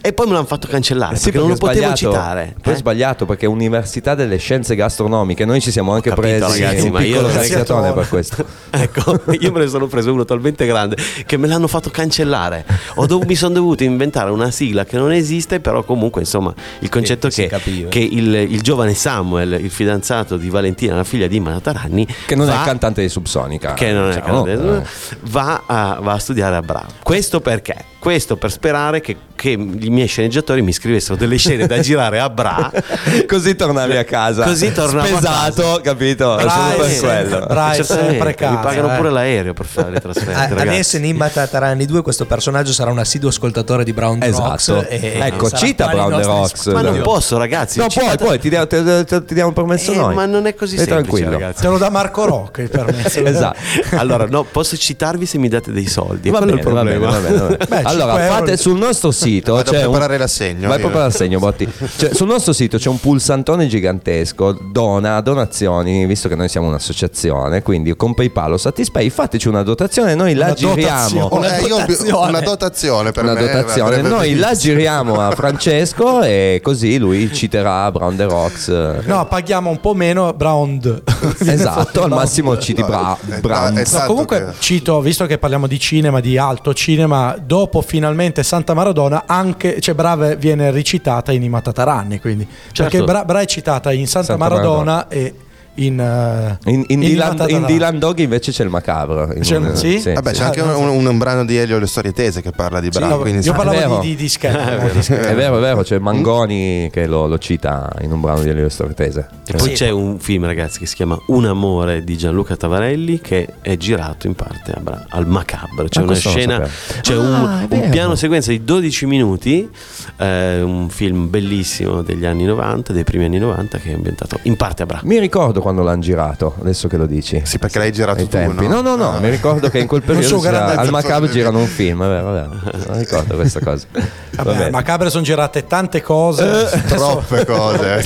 e poi me l'hanno fatto cancellare Sì, perché non lo perché è potevo citare. Poi è eh. sbagliato perché è Università delle Scienze Gastronomiche. Noi ci siamo anche capito, presi ragazzi, un ma io cariatone per questo. Ecco, io me ne sono preso uno talmente grande che me l'hanno fatto cancellare. Ho dov- mi sono dovuto inventare una sigla che non esiste, però comunque insomma il concetto che, capiva. che il, il giovane Samuel, il fidanzato di Valentina, la figlia di Imma Taranni, Che non è va- il cantante di Subsonica. che non è diciamo, cantante, eh. va, a, va a studiare a Bravo. Questo perché? Questo per sperare che, che i miei sceneggiatori mi scrivessero delle scene da girare a Bra. Così tornavi a casa. Così tornavo a Spesato, capito? Solo per quello. È Certamente, sempre mi casa, pagano eh. pure l'aereo per fare le trasferte. Ragazzi. Adesso in Imma Tatarani 2 questo personaggio sarà un assiduo ascoltatore di Brown the Rocks Esatto. e- Ecco, sarà cita qua nei Brown the Rocks. Ma non posso, ragazzi. No, citato- poi ti, diamo- ti diamo permesso Eh, noi. ma non è così Stai semplice, tranquillo. ragazzi. Te lo dà Marco Rocca il permesso. Esatto. Allora, no, posso citarvi se mi date dei soldi. Va bene, il va bene, problema. va bene, va bene. Beh, allora, 5 euro. fate sul nostro sito. Vado a c'è un- preparare l'assegno, Vai a preparare l'assegno, Botti. Cioè, sul nostro sito c'è un pulsantone gigantesco. Dona, donazioni, visto che noi siamo un'associazione. Quindi con PayPal o Satispay fateci una dotazione. Noi la Una giriamo. dotazione. Eh, io una dotazione per una me. dotazione. Noi la giriamo a Francesco e così lui citerà Brown the Rocks. No, paghiamo un po' meno Brown. Esatto, al massimo citi No, Brown. no, comunque che- cito, visto che parliamo di cinema, di alto cinema, dopo finalmente Santa Maradona, anche cioè Brave viene recitata in Imma Tatarani, quindi. Perché Bra, Bra è citata in Santa, Santa Maradona, e in eh, In, in, in Dylan, in. Dylan Dog invece c'è il macabro. C'è- sì? Vabbè, c'è Ah, anche no, un, un brano di Elio Le Storie Tese che parla di Sì, Bravo. no, io parlavo di, di, di scherzo. È vero, è vero, c'è Mangoni che lo, lo cita in un brano di Elio Stortese. E poi c'è un film, ragazzi, che si chiama Un amore di Gianluca Tavarelli, che è girato in parte a Bra- al Macabre. C'è Ah, una scena, c'è Ah, un, un piano sequenza di 12 minuti, eh, un film bellissimo degli anni 90, dei primi anni 90, che è ambientato in parte a Bra. Mi ricordo quando l'hanno girato, adesso che lo dici. Sì, perché l'hai girato Ai tu, tempi. no? No, no, no, Ah. mi ricordo che in quel periodo grande al di- girano un film, è vero, è vero. Non ricordo questa cosa. Va Vabbè, bene. Macabre sono girate tante cose. Troppe cose.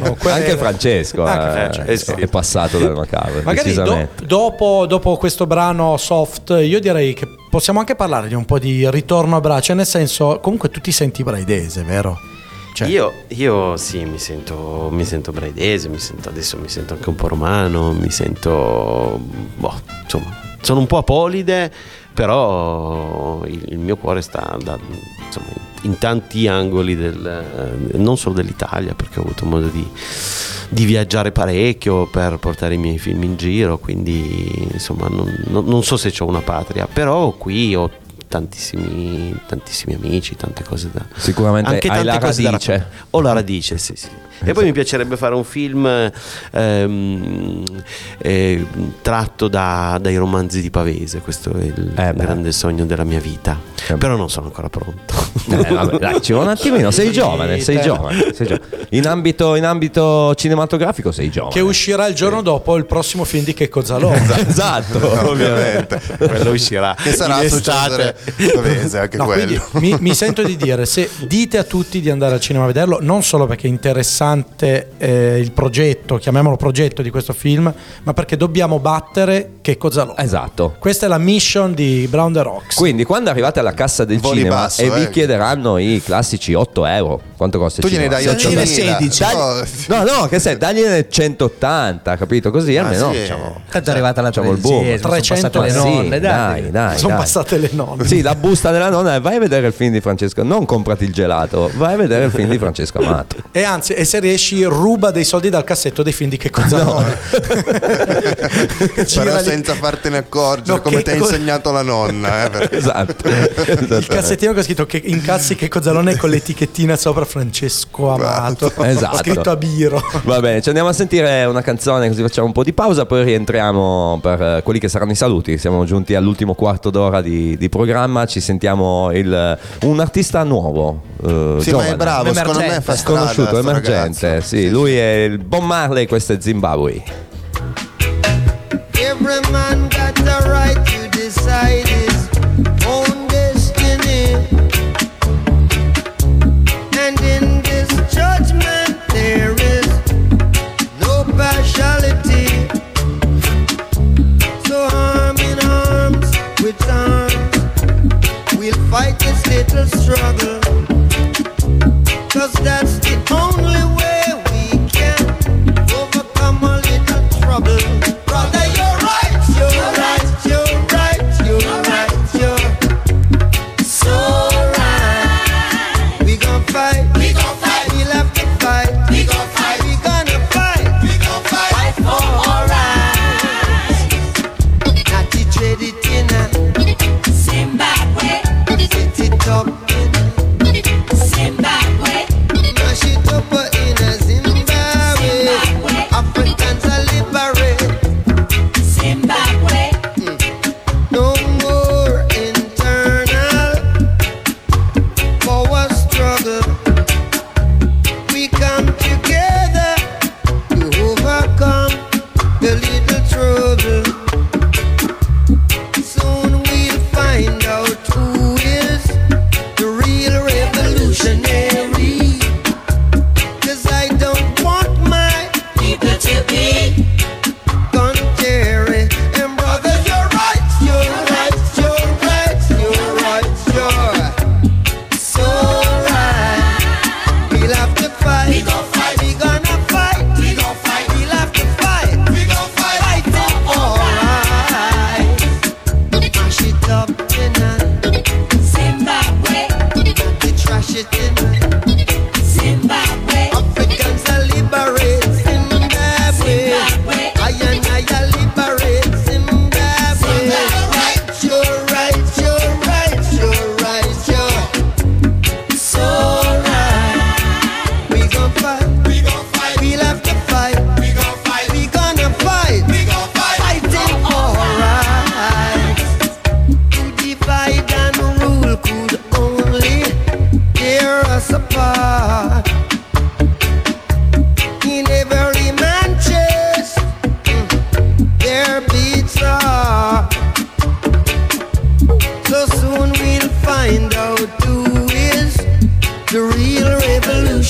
No, quelle- Anche Francesco Anche eh, Francesco. è passato dal Macabre, Magari do- dopo, dopo questo brano soft, io direi che possiamo anche parlare di un po' di ritorno a Bra, cioè nel senso, comunque tu ti senti braidese, vero? Cioè, Io, io sì, mi sento, mi sento braidese, mi sento, adesso mi sento anche un po' romano, mi sento, boh, insomma, sono un po' apolide, però il, il mio cuore sta da- insomma, in tanti angoli, del, eh, non solo dell'Italia, perché ho avuto modo di, di viaggiare parecchio per portare i miei film in giro, quindi insomma non, non- so se ho una patria, però qui ho tantissimi, tantissimi amici, tante cose da... Sicuramente Anche hai tante la cose da radice. raccontare. Ho la radice, sì, sì. E poi mi piacerebbe fare un film ehm, eh, tratto da- dai romanzi di Pavese, questo è il Eh grande sogno della mia vita. Eh Però non sono ancora pronto. Eh, vabbè, dai, ci vuole un attimino, sei giovane, sei giovane, sei giovane. In, ambito, in ambito cinematografico sei giovane. che uscirà il giorno dopo il prossimo film di Checco Zalone. Esatto, Ovviamente. Quello uscirà Che sarà estate. Pavese, anche No, quello. quindi mi, mi sento di dire, se dite a tutti di andare al cinema a vederlo, non solo perché è interessante eh, il progetto, chiamiamolo progetto di questo film, ma perché dobbiamo battere Checco Zalone. Esatto. Questa è la mission di Brown the Rocks. Quindi quando arrivate alla cassa del Voli cinema basso, e vi eh. chiederanno i classici 8 euro, quanto costa Tu gliene dai Dagliene 8.000. 16. No, No, no, che sei, dagliene 180, capito? Così almeno sì. diciamo, Tanto è arrivata la Facciamo il boom. tredicesima, sono 300 passate le sì, nonne, dai. dai, dai. Sono dai. passate le nonne. Sì, la busta della nonna è vai a vedere il film di Francesco, non comprati il gelato, vai a vedere il film di Francesco Amato. E anzi, e se riesci, ruba dei soldi dal cassetto dei film di Checco Zalone. Però Gira lì- senza fartene accorgere, No, come che ti ha insegnato la nonna. Eh, perché- Esatto. Il cassettino che ha scritto che incassi Checco Zalone con l'etichettina sopra Francesco Amato. Esatto. Scritto a Biro. Va bene, ci andiamo a sentire una canzone così facciamo un po' di pausa, poi rientriamo per eh, quelli che saranno i saluti. Siamo giunti all'ultimo quarto d'ora di, di programma, ci sentiamo il- un artista nuovo. eh, Sì, ma giovane. è bravo, secondo me Emergente. fa strada. Sconosciuto, sto emergente. Ragazzo. Sì, lui è il Bon Marley, questo è Zimbabwe. Every man got the right to decide his own destiny. And in this judgment, there is no partiality. So, arm in arms with arms, we'll fight this little struggle. Cause that's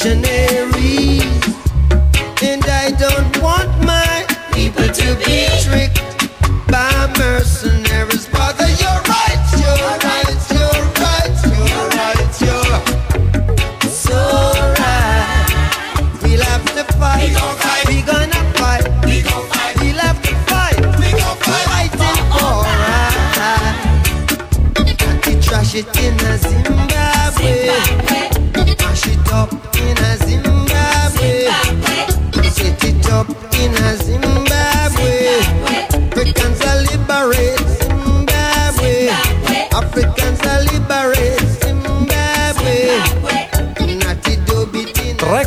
And I don't want my people to be tricked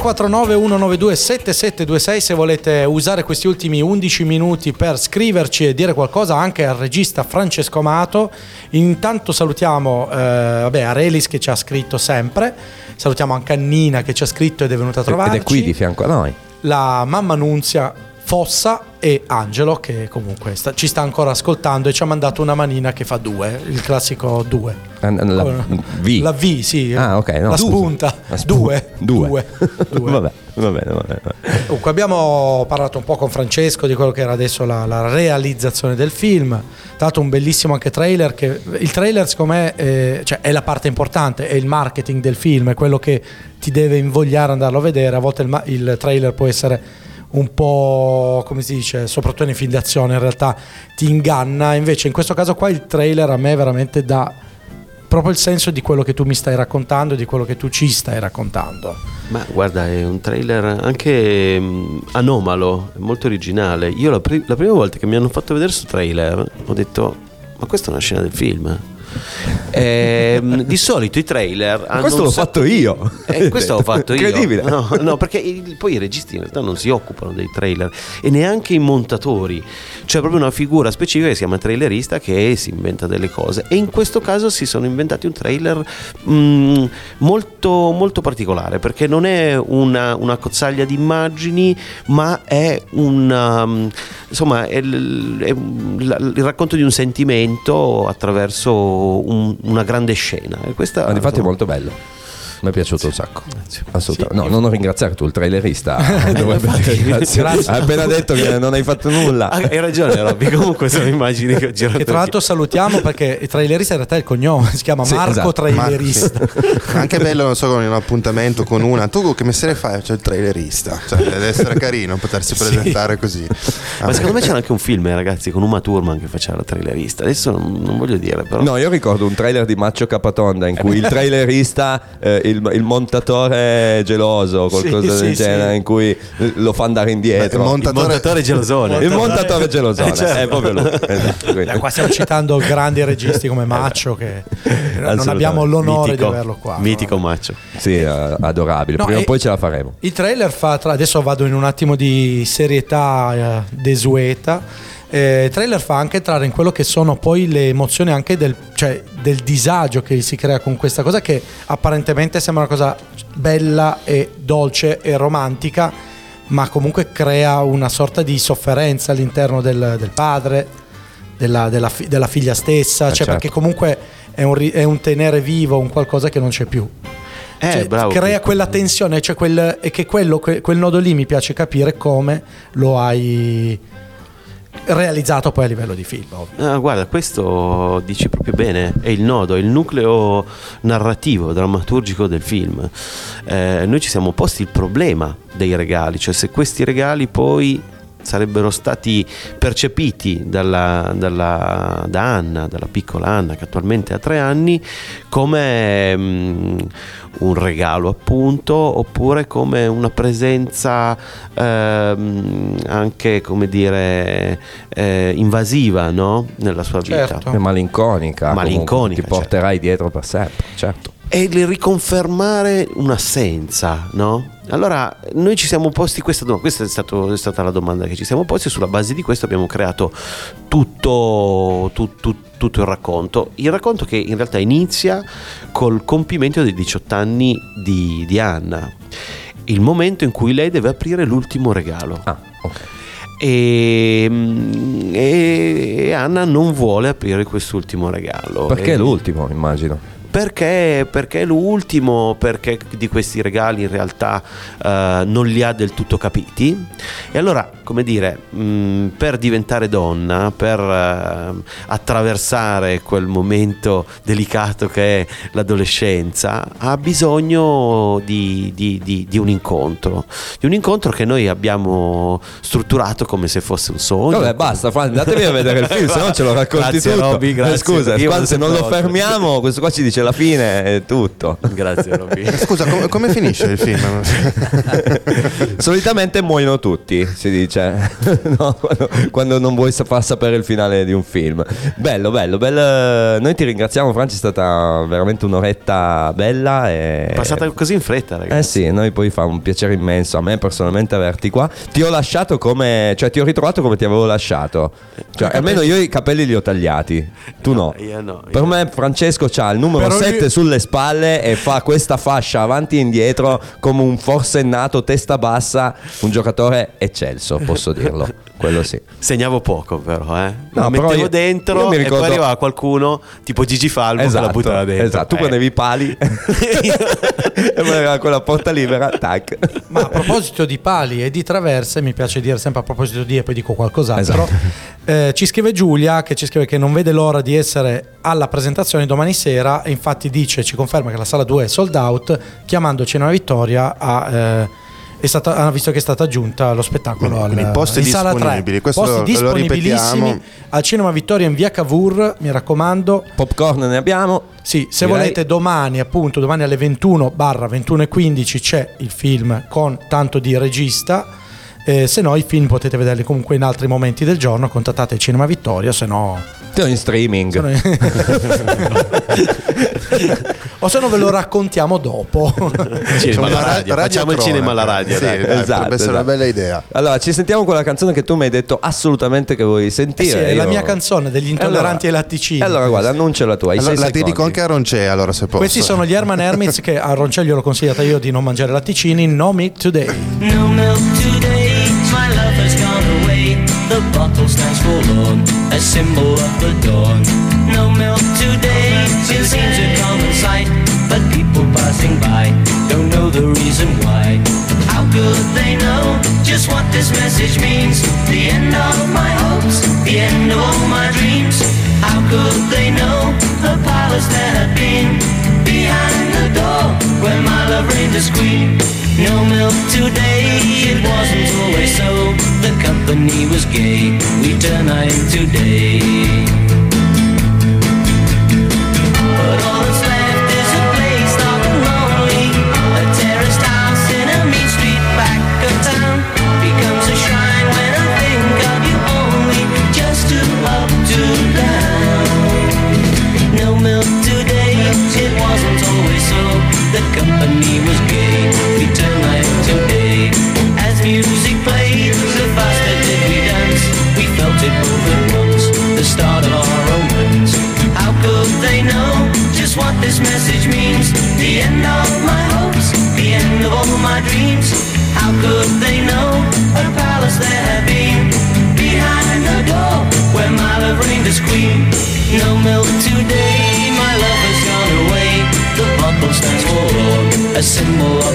349 192 7726 se volete usare questi ultimi 11 minuti per scriverci e dire qualcosa anche al regista Francesco Amato. Intanto salutiamo eh, vabbè, Arelis che ci ha scritto sempre, salutiamo anche Annina che ci ha scritto ed è venuta a trovarci. Ed è qui di fianco a noi. la mamma Nunzia Fossa e Angelo che comunque sta- ci sta ancora ascoltando e ci ha mandato una manina che fa due, il classico due. Ah, La Come- V. La V, sì. Ah, ok. no, la spunta. La spu- due. Due. Due. vabbè, va bene, va bene. Comunque abbiamo parlato un po' con Francesco di quello che era adesso la, la realizzazione del film. L'altro un bellissimo anche trailer che il trailer secondo me eh, cioè, è la parte importante, è il marketing del film, è quello che ti deve invogliare ad andarlo a vedere. A volte il, il trailer può essere un po' come si dice, soprattutto nei film d'azione in realtà ti inganna, invece in questo caso qua il trailer a me veramente dà proprio il senso di quello che tu mi stai raccontando, di quello che tu ci stai raccontando. Ma guarda, è un trailer anche mm, anomalo, molto originale. Io la, pri- la prima volta che mi hanno fatto vedere questo trailer ho detto, ma questa è una scena del film. Ehm, di solito i trailer hanno questo un l'ho sacco fatto io. Eh, questo l'ho fatto io Incredibile. no, no, perché il- poi i registi in realtà non si occupano dei trailer e neanche i montatori c'è proprio una figura specifica che si chiama trailerista che si inventa delle cose e in questo caso si sono inventati un trailer mm, molto, molto particolare perché non è una, una cozzaglia di immagini ma è una, mm, insomma è il, è il racconto di un sentimento attraverso un- una grande scena e questa Ma di fatti è insomma, molto bello. Mi è piaciuto un sacco. Assolutamente. Sì. No, non ho ringraziare tu, il trailerista. Dovrebbe ringraziare. Hai appena detto che non hai fatto nulla. Ah, hai ragione Robby comunque sono immagini che ho girato Che tra l'altro salutiamo perché il trailerista in realtà è il cognome, si chiama Sì, Marco esatto. Trailerista. Anche bello, non so, con un appuntamento con una. Tu che mestiere fai? C'è il trailerista. Cioè, deve essere carino potersi presentare così. Ma secondo me c'era anche un film, eh, ragazzi, con Uma Thurman che faceva la trailerista. Adesso non, non voglio dire, però. No, io ricordo un trailer di Maccio Capatonda in cui il trailerista, eh, il, il montatore geloso, qualcosa Sì, del sì, genere, sì. in cui lo fa andare indietro. Il Il montatore- montatore gelosone. Il montatore gelosone, Eh, certo. è proprio lui. Esatto, Eh, Qua stiamo citando grandi registi come Maccio che non abbiamo l'onore Mitico, di averlo qua. Mitico maccio. Sì, eh, adorabile. No, Prima o poi ce la faremo. Il trailer fa, tra- adesso vado in un attimo di serietà eh, desueta. Eh, il trailer fa anche entrare in quello che sono poi le emozioni anche del, cioè, del disagio che si crea con questa cosa che apparentemente sembra una cosa bella e dolce e romantica, ma comunque crea una sorta di sofferenza all'interno del, del padre, della, della fi- della figlia stessa, Eh, cioè certo. perché comunque è un, è un tenere vivo un qualcosa che non c'è più. Eh, Cioè, bravo. crea quella tensione, cioè quel, e che quello, que- quel nodo lì mi piace capire come lo hai realizzato poi a livello di film. Ah, guarda, questo dici proprio bene, è il nodo, è il nucleo narrativo, drammaturgico del film. Eh, noi ci siamo posti il problema dei regali, cioè se questi regali poi sarebbero stati percepiti dalla, dalla- da Anna, dalla piccola Anna che attualmente ha tre anni, come mm, un regalo appunto, oppure come una presenza ehm, anche come dire eh, invasiva no? nella sua vita. Certo. È malinconica. Malinconica, comunque, Ti porterai dietro per sempre, certo. E il riconfermare un'assenza, no? Allora, noi ci siamo posti questa domanda, questa è, stato- è stata la domanda che ci siamo posti e sulla base di questo abbiamo creato tutto, tu- tu- tutto il racconto. Il racconto che in realtà inizia col compimento dei 18 anni di, di Anna, il momento in cui lei deve aprire l'ultimo regalo. Ah, ok. E, mm, e Anna non vuole aprire quest'ultimo regalo. Perché E- è l'ultimo, immagino. Perché, perché l'ultimo, perché di questi regali in realtà eh, non li ha del tutto capiti. E allora, come dire, mh, per diventare donna, per eh, attraversare quel momento delicato che è l'adolescenza, ha bisogno di, di- di- di un incontro. Di un incontro che noi abbiamo strutturato come se fosse un sogno. Vabbè, basta, Fran, andatevi a vedere il film, se no ce lo racconti Grazie, tutto. Robby, Eh, grazie. Scusa, Io quando- se non lo fermiamo, questo qua ci dice la fine è tutto. Grazie, Robby. Scusa, com- come finisce il film? Solitamente muoiono tutti, si dice, No, quando, quando non vuoi far sapere il finale di un film. Bello, bello, bello. Noi ti ringraziamo, Franci, è stata veramente un'oretta bella. E... È passata così in fretta, ragazzi. Eh sì, noi poi fa un piacere immenso a me personalmente averti qua. Ti ho lasciato come, cioè ti ho ritrovato come ti avevo lasciato. Cioè, almeno io i capelli li ho tagliati, tu no. Io no. io Per me Francesco ha il numero Però lui- 7 sulle spalle e fa questa fascia avanti e indietro come un forsennato testa bassa, un giocatore eccelso, posso dirlo. Quello sì. Segnavo poco però, eh. No, mettevo io- dentro io mi e ricordo- poi arrivava qualcuno tipo Gigi Falmo che la buttava dentro. esatto. tu Eh. ponevi i pali e poi aveva quella porta libera, tac. Ma a proposito di pali e di traverse, mi piace dire sempre a proposito di e poi dico qualcos'altro. Esatto. eh, ci scrive Giulia che ci scrive che non vede l'ora di essere alla presentazione domani sera e infatti dice, ci conferma che la sala 2 è sold out, chiamandoci una vittoria a eh, stata, hanno visto che è stata aggiunta lo spettacolo Quindi al, posti in sala 3. disponibili, questo posti lo- disponibilissimi ripetiamo. al Cinema Vittoria in via Cavour, mi raccomando. Popcorn ne abbiamo. Sì, se Direi- volete domani, appunto, domani alle 21 barra 21 e 15 c'è il film con tanto di regista. Eh, se no i film potete vederli comunque in altri momenti del giorno, contattate il Cinema Vittoria, se no... Sono in streaming. se no- o se no ve lo raccontiamo dopo. Cinema Una radio, ra- facciamo il cinema alla radio. Sì, dai. dai, Esatto, potrebbe essere una esatto. bella idea. Allora, ci sentiamo con la canzone che tu mi hai detto assolutamente che vuoi Eh sentire. sì, è la Io- mia canzone degli intolleranti ai latticini. Allora, guarda, annuncia la tua. Allora, la dedico anche a Roncè, allora se posso. Questi sono gli Herman Hermits che a Roncello l'ho consigliata io di non mangiare latticini. No meat today. No milk today, bottle stands forlorn, a symbol of the dawn. No milk today, it seems a common sight. But people passing by don't know the reason why. How could they know just what this message means? The end of my hopes, the end of all my dreams. How could they know the palace there had been? Where my love reigned queen. No milk today, it wasn't always so. The company was gay, we turn night into day. The start of our romance. How could they know just what this message means? The end of my hopes, the end of all my dreams. How could they know a palace there had been? Behind the door where my love reigned as queen. No milk today, my love has gone away. The bottle stands for a symbol of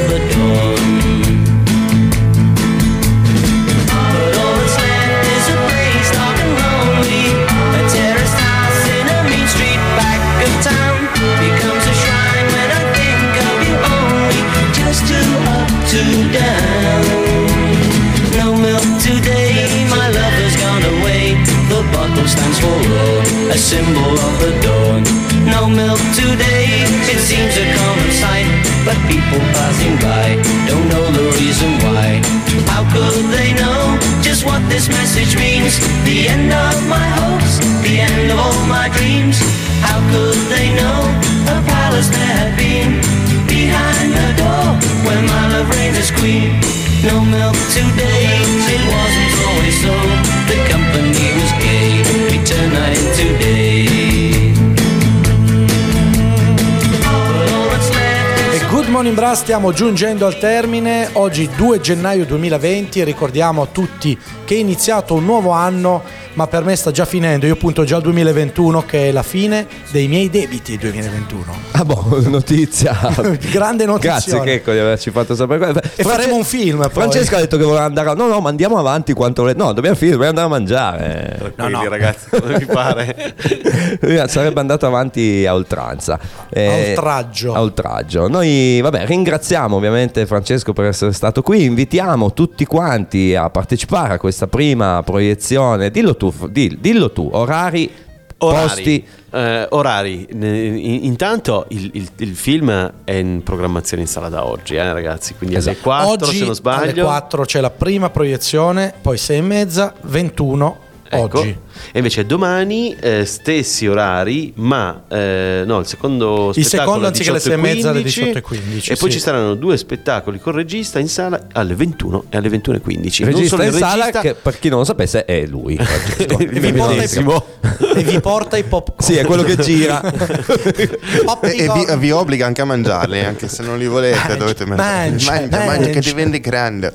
stiamo giungendo al termine, oggi 2 gennaio 2020, ricordiamo a tutti che è iniziato un nuovo anno, ma per me sta già finendo, io punto già al 2021 che è la fine dei miei debiti 2021. Ah, boh, notizia. Grande notizia. Grazie, Checco, di averci fatto sapere. questo. E faremo un film poi. Francesca ha detto che voleva andare. a- No, no, ma andiamo avanti quanto le. No, dobbiamo finire, dobbiamo andare a mangiare. Quindi, ragazzi, come vi pare? Sarebbe andato avanti a oltranza. A oltraggio. A oltraggio. Noi, vabbè, ringraziamo ovviamente Francesco per essere stato qui. Invitiamo tutti quanti a partecipare a questa prima proiezione. Dillo tu, dill- dillo tu, orari, Orari. posti. Eh, orari. Intanto il, il- il film è in programmazione in sala da oggi, eh, ragazzi. Quindi alle Esatto. 4 Oggi se non alle sbaglio. 4 c'è la prima proiezione, poi 6 e mezza, 21 Ecco. oggi. E invece domani eh, stessi orari, ma eh, no, il secondo Il spettacolo secondo alle anziché alle 18 sei e mezza, alle 15, 18 e 15, E poi sì. ci saranno due spettacoli con regista in sala alle 21 e alle 21.15. Non Regista solo in il sala, regista, che per chi non lo sapesse è lui. Il vi porta i- e vi porta i popcorn. sì, è quello che gira. E, e vi, vi obbliga anche a mangiarli, anche se non li volete, dovete mangiare. mangia, mangia, mangia, che mangia. diventi grande.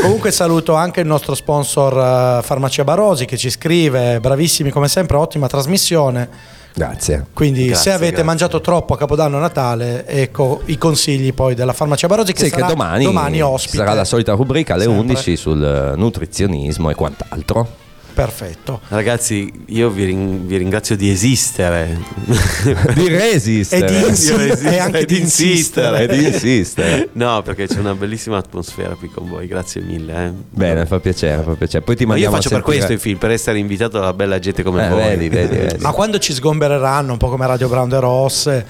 Comunque saluto anche il nostro sponsor eh, Farmacia Barosi che ci scrive, bravissimi come sempre, ottima trasmissione. Grazie. Quindi Grazie, se avete grazie. mangiato troppo a Capodanno e Natale, ecco i consigli poi della Farmacia Barosi che Sì, sarà che domani, ospite. sarà la solita rubrica alle Sempre. 11 sul nutrizionismo e quant'altro. Perfetto. Ragazzi, io vi, ring- vi ringrazio di esistere. Di resistere. E di resistere e anche e di insistere. E di insistere. No, perché c'è una bellissima atmosfera qui con voi. Grazie mille. eh. Bene, fa piacere, fa piacere. Poi ti Ma io mandiamo faccio per questo i film, per essere invitato dalla bella gente come Eh, voi. vedi, vedi, vedi. Ma quando ci sgombereranno, un po' come Radio Brown de Ross,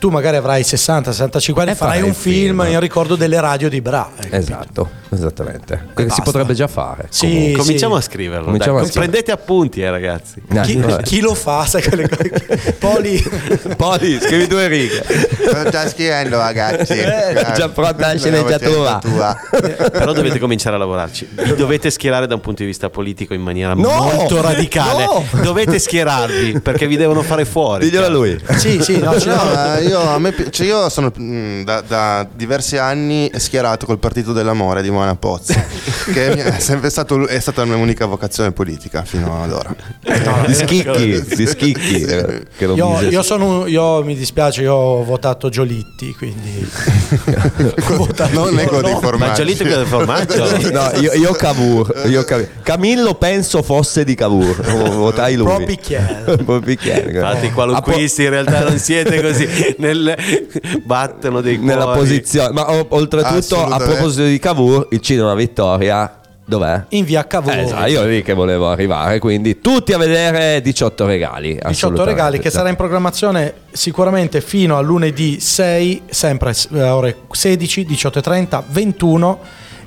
tu magari avrai 60-65 anni, E farai farai un il film film. in ricordo delle radio di Bra. capito? Esatto, esattamente. Che si potrebbe già fare. Sì, Cominciamo sì. a scriverlo. Cominciamo dai. a scriverlo. Prendete appunti, eh, ragazzi. No, Chi, chi lo fa? Sai quelle cose? Poli. Poi scrivi due righe. Sto già scrivendo, ragazzi. Eh, già pronta la sceneggiatura. Però dovete cominciare a lavorarci. Vi dovete schierare da un punto di vista politico in maniera No! molto radicale. No! Dovete schierarvi perché vi devono fare fuori. Diglielo a lui. Sì, sì, no, No, io, a me cioè io sono mm, da, da diversi anni schierato col partito dell'amore di Moana Pozzi, che è sempre stato, è stata la mia unica vocazione politica fino ad ora. Di schicchi, di schicchi. eh, Che lo Io, io sono un- io mi dispiace, io ho votato Giolitti, quindi ho votato Non nego dei Ma formaggi. Giolito che del formaggio? No, io, io Cavour, io Cavour. Camillo penso fosse di Cavour. Vo- Votai lui. Pro Picchiere. Pro Picchiere. Infatti, i qualunquisti in realtà non siete così. Nel, battono dei Nella cuori. posizione. Ma o- oltretutto, a proposito di Cavour, il cinema Vittoria. Dov'è? in via Cavour. Eh, esatto, io lì che volevo arrivare, quindi tutti a vedere 18 regali. 18 assolutamente. regali che sarà in programmazione sicuramente fino a lunedì 6, sempre eh, ore 16, 18.30, 21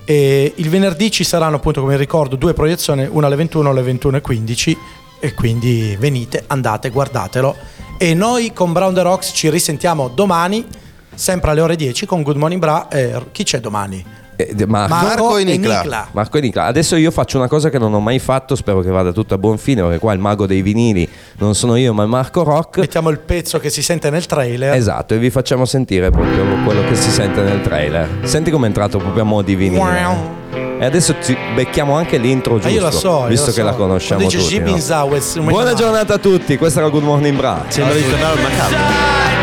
e il venerdì ci saranno appunto come ricordo due proiezioni, una alle 21 e alle 21.15 e quindi venite, andate, guardatelo e noi con Brown the Rocks ci risentiamo domani sempre alle ore 10 con Good Morning Bra e chi c'è domani? Eh, Marco, Marco e e Nicla. Marco e Nicola. Adesso io faccio una cosa che non ho mai fatto, spero che vada tutto a buon fine, perché qua il mago dei vinili non sono io, ma è Marco Rock. Mettiamo il pezzo che si sente nel trailer. Esatto, e vi facciamo sentire proprio quello che si sente nel trailer. Senti com'è entrato proprio a mo' di vinile. E adesso ci becchiamo anche l'intro giusto, Ah, io la so, visto la che so. la conosciamo dice tutti. No? Zawes, Buona giornata a tutti, questa era Good Morning Bra. Sembra di tornare al macabro.